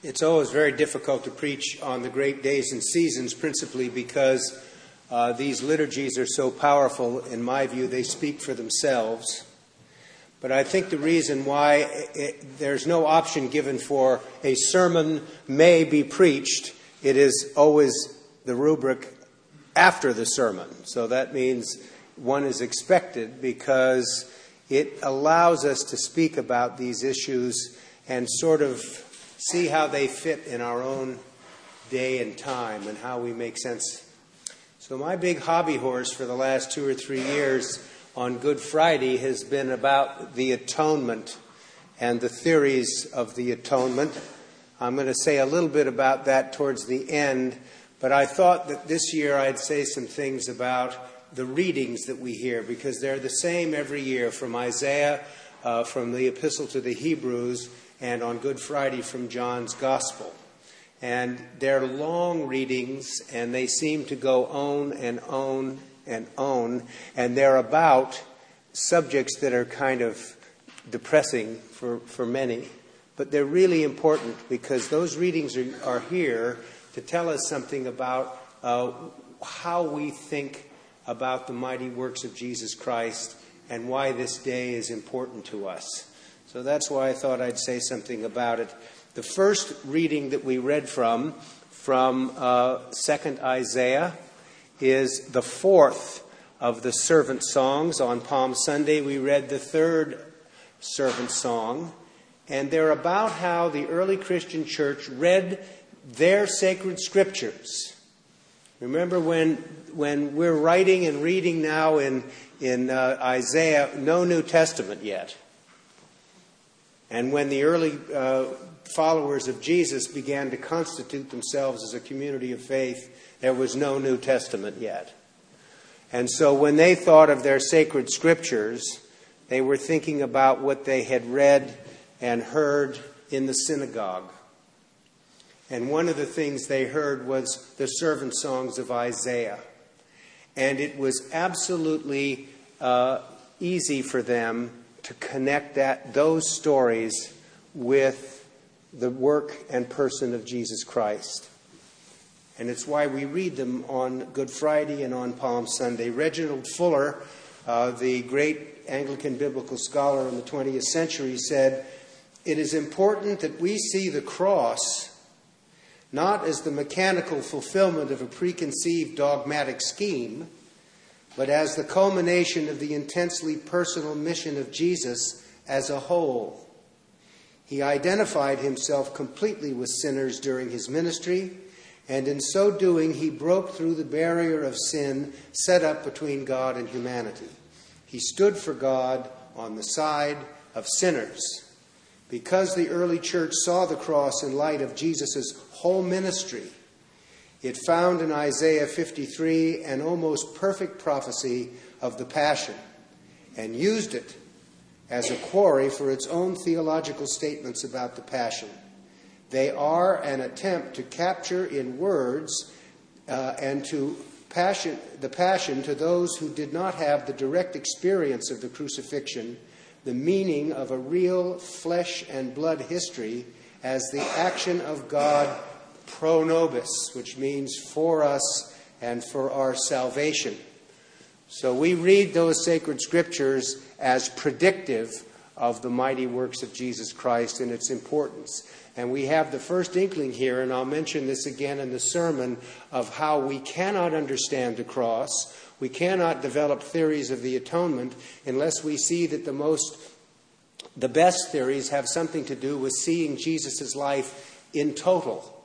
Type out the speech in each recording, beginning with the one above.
It's always very difficult to preach on the great days and seasons, principally because uh, these liturgies are so powerful. In my view, they speak for themselves. But I think the reason why it, there's no option given for a sermon may be preached, it is always the rubric after the sermon. So that means one is expected because it allows us to speak about these issues and sort of see how they fit in our own day and time and how we make sense. So, my big hobby horse for the last two or three years on Good Friday has been about the atonement and the theories of the atonement. I'm going to say a little bit about that towards the end, but I thought that this year I'd say some things about the readings that we hear because they're the same every year from Isaiah, uh, from the Epistle to the Hebrews, and on Good Friday from John's Gospel. And they're long readings, and they seem to go on and on and on, and they're about subjects that are kind of depressing for, for many. But they're really important because those readings are, are here to tell us something about uh, how we think about the mighty works of Jesus Christ and why this day is important to us. So that's why I thought I'd say something about it. The first reading that we read from, from uh, 2nd Isaiah, is the fourth of the servant songs. On Palm Sunday, we read the third servant song, and they're about how the early Christian church read their sacred scriptures. Remember when, when we're writing and reading now in, in uh, Isaiah, no New Testament yet. And when the early uh, followers of Jesus began to constitute themselves as a community of faith, there was no New Testament yet. And so when they thought of their sacred scriptures, they were thinking about what they had read and heard in the synagogue. And one of the things they heard was the servant songs of Isaiah. And it was absolutely uh, easy for them to connect that, those stories with the work and person of Jesus Christ. And it's why we read them on Good Friday and on Palm Sunday. Reginald Fuller, uh, the great Anglican biblical scholar in the 20th century, said, It is important that we see the cross not as the mechanical fulfillment of a preconceived dogmatic scheme but as the culmination of the intensely personal mission of Jesus as a whole. He identified himself completely with sinners during his ministry, and in so doing, he broke through the barrier of sin set up between God and humanity. He stood for God on the side of sinners. Because the early church saw the cross in light of Jesus' whole ministry, it found in Isaiah 53 an almost perfect prophecy of the Passion and used it as a quarry for its own theological statements about the Passion. They are an attempt to capture in words uh, and to passion, the passion to those who did not have the direct experience of the crucifixion, the meaning of a real flesh and blood history as the action of God pro nobis, which means for us and for our salvation. So we read those sacred scriptures as predictive of the mighty works of Jesus Christ and its importance. And we have the first inkling here, and I'll mention this again in the sermon, of how we cannot understand the cross. We cannot develop theories of the atonement unless we see that the most, the best theories have something to do with seeing Jesus' life in total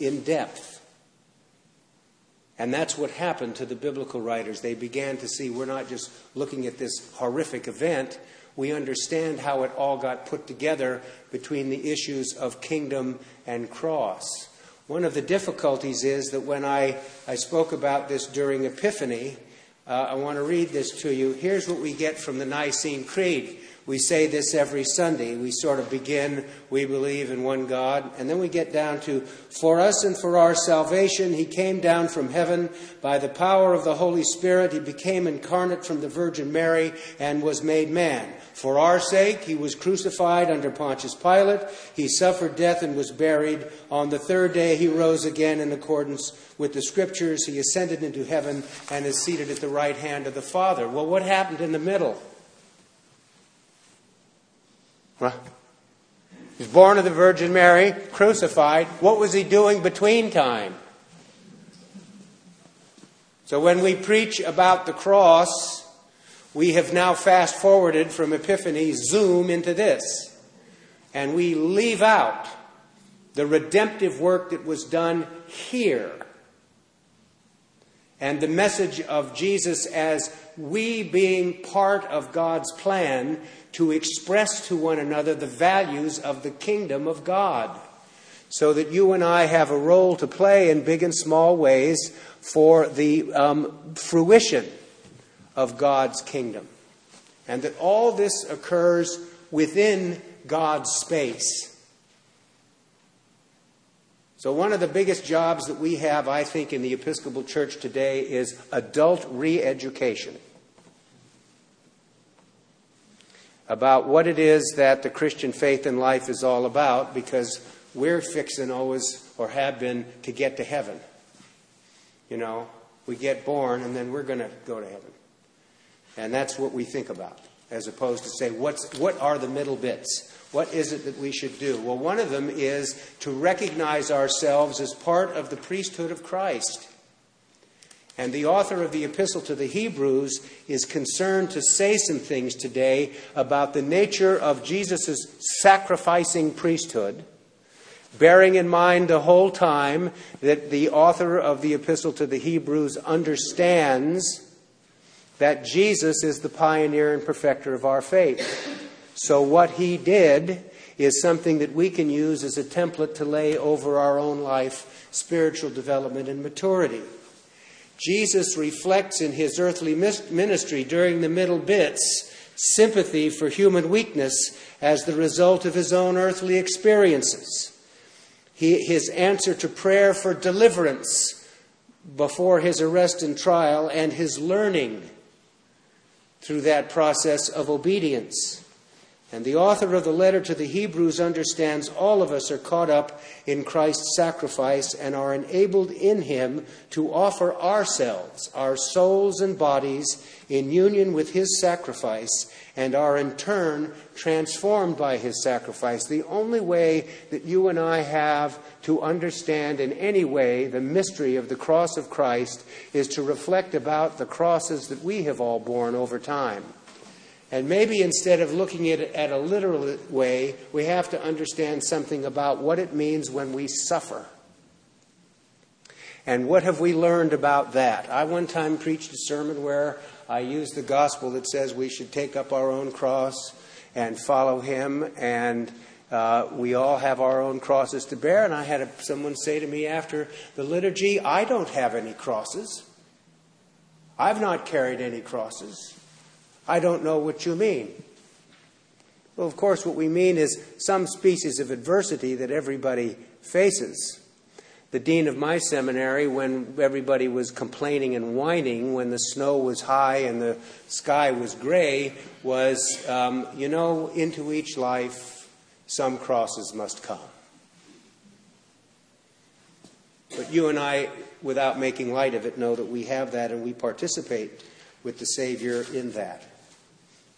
in depth. And that's what happened to the biblical writers. They began to see we're not just looking at this horrific event, we understand how it all got put together between the issues of kingdom and cross. One of the difficulties is that when I, I spoke about this during Epiphany, uh, I want to read this to you. Here's what we get from the Nicene Creed. We say this every Sunday. We sort of begin, we believe in one God, and then we get down to, for us and for our salvation, He came down from heaven by the power of the Holy Spirit. He became incarnate from the Virgin Mary and was made man. For our sake, He was crucified under Pontius Pilate. He suffered death and was buried. On the third day, He rose again in accordance with the Scriptures. He ascended into heaven and is seated at the right hand of the Father. Well, what happened in the middle? Well, he was born of the Virgin Mary, crucified. What was he doing between time? So when we preach about the cross, we have now fast forwarded from Epiphany, zoom into this. And we leave out the redemptive work that was done here. And the message of Jesus as we being part of God's plan to express to one another the values of the kingdom of God. So that you and I have a role to play in big and small ways for the um, fruition of God's kingdom. And that all this occurs within God's space. So, one of the biggest jobs that we have, I think, in the Episcopal Church today is adult re education. about what it is that the Christian faith and life is all about because we're fixing always, or have been, to get to heaven. You know, we get born and then we're going to go to heaven. And that's what we think about, as opposed to say, what's, what are the middle bits? What is it that we should do? Well, one of them is to recognize ourselves as part of the priesthood of Christ. And the author of the epistle to the Hebrews is concerned to say some things today about the nature of Jesus' sacrificing priesthood, bearing in mind the whole time that the author of the epistle to the Hebrews understands that Jesus is the pioneer and perfecter of our faith. So, what he did is something that we can use as a template to lay over our own life, spiritual development, and maturity. Jesus reflects in his earthly ministry during the middle bits sympathy for human weakness as the result of his own earthly experiences. He, his answer to prayer for deliverance before his arrest and trial, and his learning through that process of obedience. And the author of the letter to the Hebrews understands all of us are caught up in Christ's sacrifice and are enabled in him to offer ourselves, our souls and bodies, in union with his sacrifice, and are in turn transformed by his sacrifice. The only way that you and I have to understand in any way the mystery of the cross of Christ is to reflect about the crosses that we have all borne over time. And maybe instead of looking at it at a literal way, we have to understand something about what it means when we suffer. And what have we learned about that? I one time preached a sermon where I used the gospel that says we should take up our own cross and follow him, and uh, we all have our own crosses to bear. And I had a, someone say to me after the liturgy, I don't have any crosses. I've not carried any crosses. I don't know what you mean. Well, of course, what we mean is some species of adversity that everybody faces. The dean of my seminary, when everybody was complaining and whining, when the snow was high and the sky was gray, was, um, you know, into each life some crosses must come. But you and I, without making light of it, know that we have that and we participate with the Savior in that.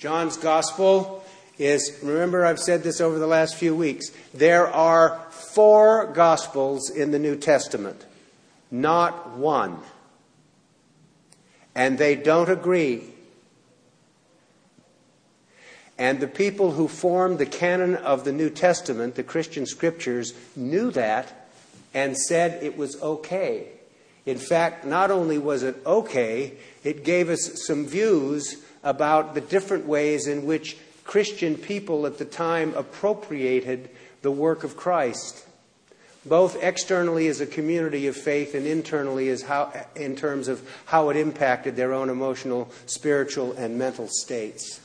John's gospel is, remember, I've said this over the last few weeks, there are four gospels in the New Testament, not one. And they don't agree. And the people who formed the canon of the New Testament, the Christian scriptures, knew that and said it was okay. In fact, not only was it okay, it gave us some views about the different ways in which Christian people at the time appropriated the work of Christ, both externally as a community of faith and internally as how, in terms of how it impacted their own emotional, spiritual, and mental states.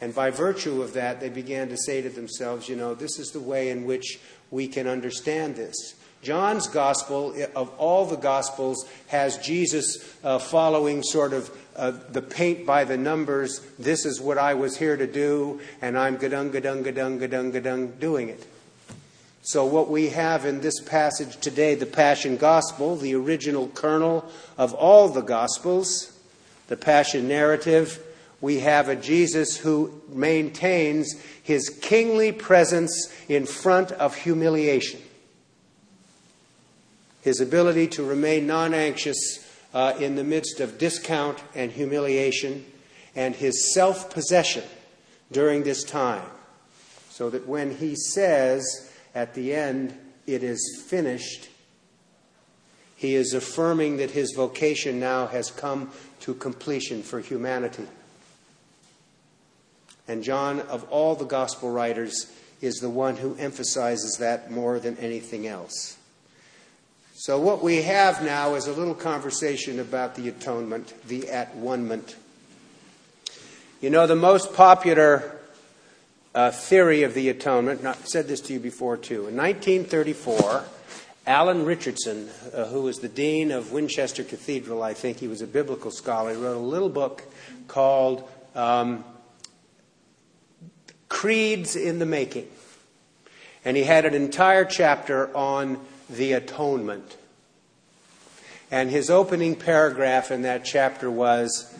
And by virtue of that, they began to say to themselves, you know, this is the way in which we can understand this. John's gospel, of all the gospels, has Jesus uh, following sort of uh, the paint by the numbers. This is what I was here to do, and I'm gadung, gadung, gadung, gadung, gadung, doing it. So, what we have in this passage today, the Passion Gospel, the original kernel of all the Gospels, the Passion narrative, we have a Jesus who maintains his kingly presence in front of humiliation his ability to remain non anxious uh, in the midst of discount and humiliation, and his self possession during this time. So that when he says at the end, it is finished, he is affirming that his vocation now has come to completion for humanity. And John, of all the gospel writers, is the one who emphasizes that more than anything else. So, what we have now is a little conversation about the atonement, the at one-ment. You know, the most popular uh, theory of the atonement, I said this to you before too. In 1934, Alan Richardson, uh, who was the dean of Winchester Cathedral, I think he was a biblical scholar, he wrote a little book called um, Creeds in the Making. And he had an entire chapter on the atonement. And his opening paragraph in that chapter was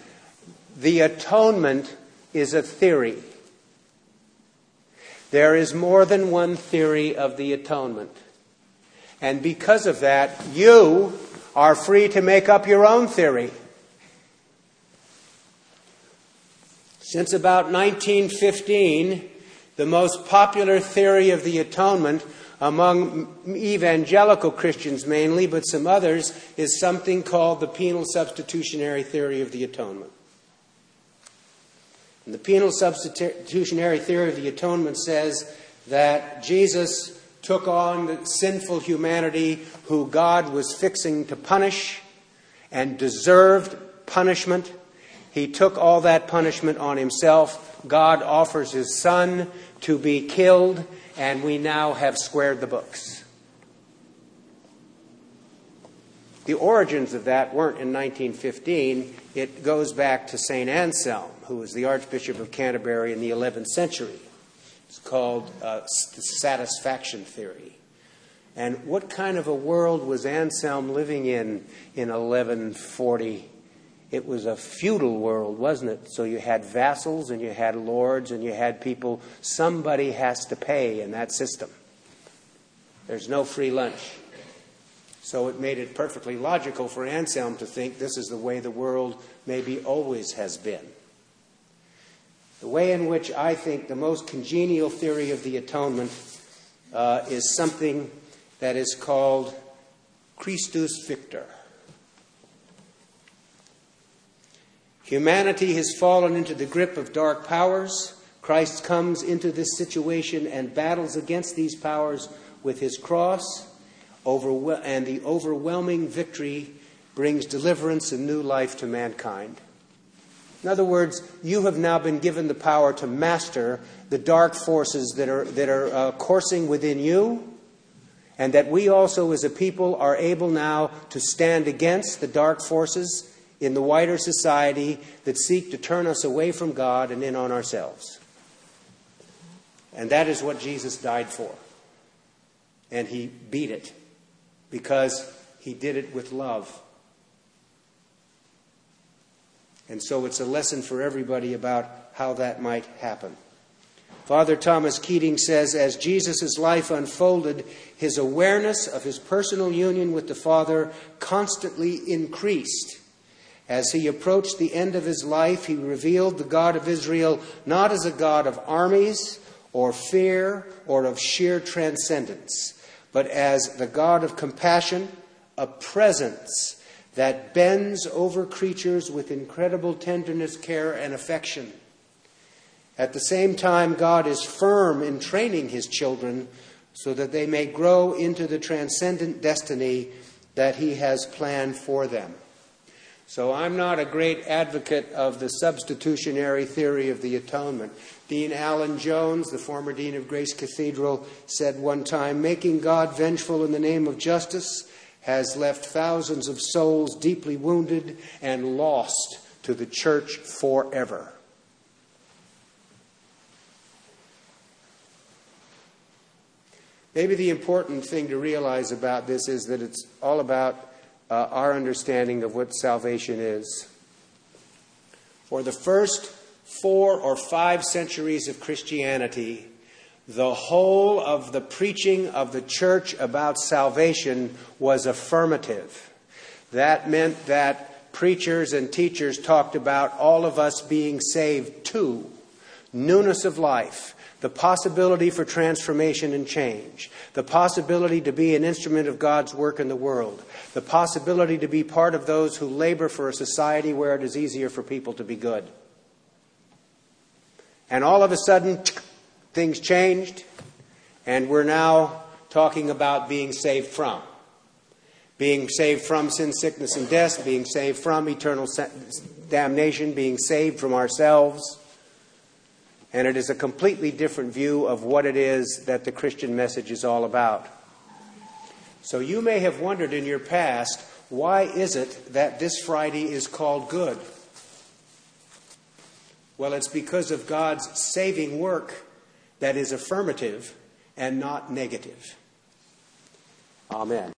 The atonement is a theory. There is more than one theory of the atonement. And because of that, you are free to make up your own theory. Since about 1915, the most popular theory of the atonement among evangelical Christians mainly, but some others, is something called the penal substitutionary theory of the atonement. And the penal substitutionary theory of the atonement says that Jesus took on the sinful humanity who God was fixing to punish and deserved punishment. He took all that punishment on himself. God offers his son to be killed and we now have squared the books. The origins of that weren't in 1915. It goes back to St. Anselm, who was the Archbishop of Canterbury in the 11th century. It's called uh, the satisfaction theory. And what kind of a world was Anselm living in in 1140? It was a feudal world, wasn't it? So you had vassals and you had lords and you had people. Somebody has to pay in that system. There's no free lunch. So it made it perfectly logical for Anselm to think this is the way the world maybe always has been. The way in which I think the most congenial theory of the atonement uh, is something that is called Christus Victor. Humanity has fallen into the grip of dark powers. Christ comes into this situation and battles against these powers with his cross, and the overwhelming victory brings deliverance and new life to mankind. In other words, you have now been given the power to master the dark forces that are, that are uh, coursing within you, and that we also, as a people, are able now to stand against the dark forces in the wider society that seek to turn us away from God and in on ourselves. And that is what Jesus died for. And he beat it because he did it with love. And so it's a lesson for everybody about how that might happen. Father Thomas Keating says as Jesus' life unfolded, his awareness of his personal union with the Father constantly increased as he approached the end of his life, he revealed the God of Israel not as a God of armies or fear or of sheer transcendence, but as the God of compassion, a presence that bends over creatures with incredible tenderness, care, and affection. At the same time, God is firm in training his children so that they may grow into the transcendent destiny that he has planned for them. So I'm not a great advocate of the substitutionary theory of the atonement. Dean Alan Jones, the former dean of Grace Cathedral, said one time making God vengeful in the name of justice has left thousands of souls deeply wounded and lost to the church forever. Maybe the important thing to realize about this is that it's all about uh, our understanding of what salvation is. For the first four or five centuries of Christianity, the whole of the preaching of the church about salvation was affirmative. That meant that preachers and teachers talked about all of us being saved too, newness of life, the possibility for transformation and change, the possibility to be an instrument of God's work in the world, the possibility to be part of those who labor for a society where it is easier for people to be good. And all of a sudden, things changed, and we're now talking about being saved from. Being saved from sin, sickness, and death, being saved from eternal damnation, being saved from ourselves and it is a completely different view of what it is that the Christian message is all about. So you may have wondered in your past, why is it that this Friday is called good? Well, it's because of God's saving work that is affirmative and not negative. Amen.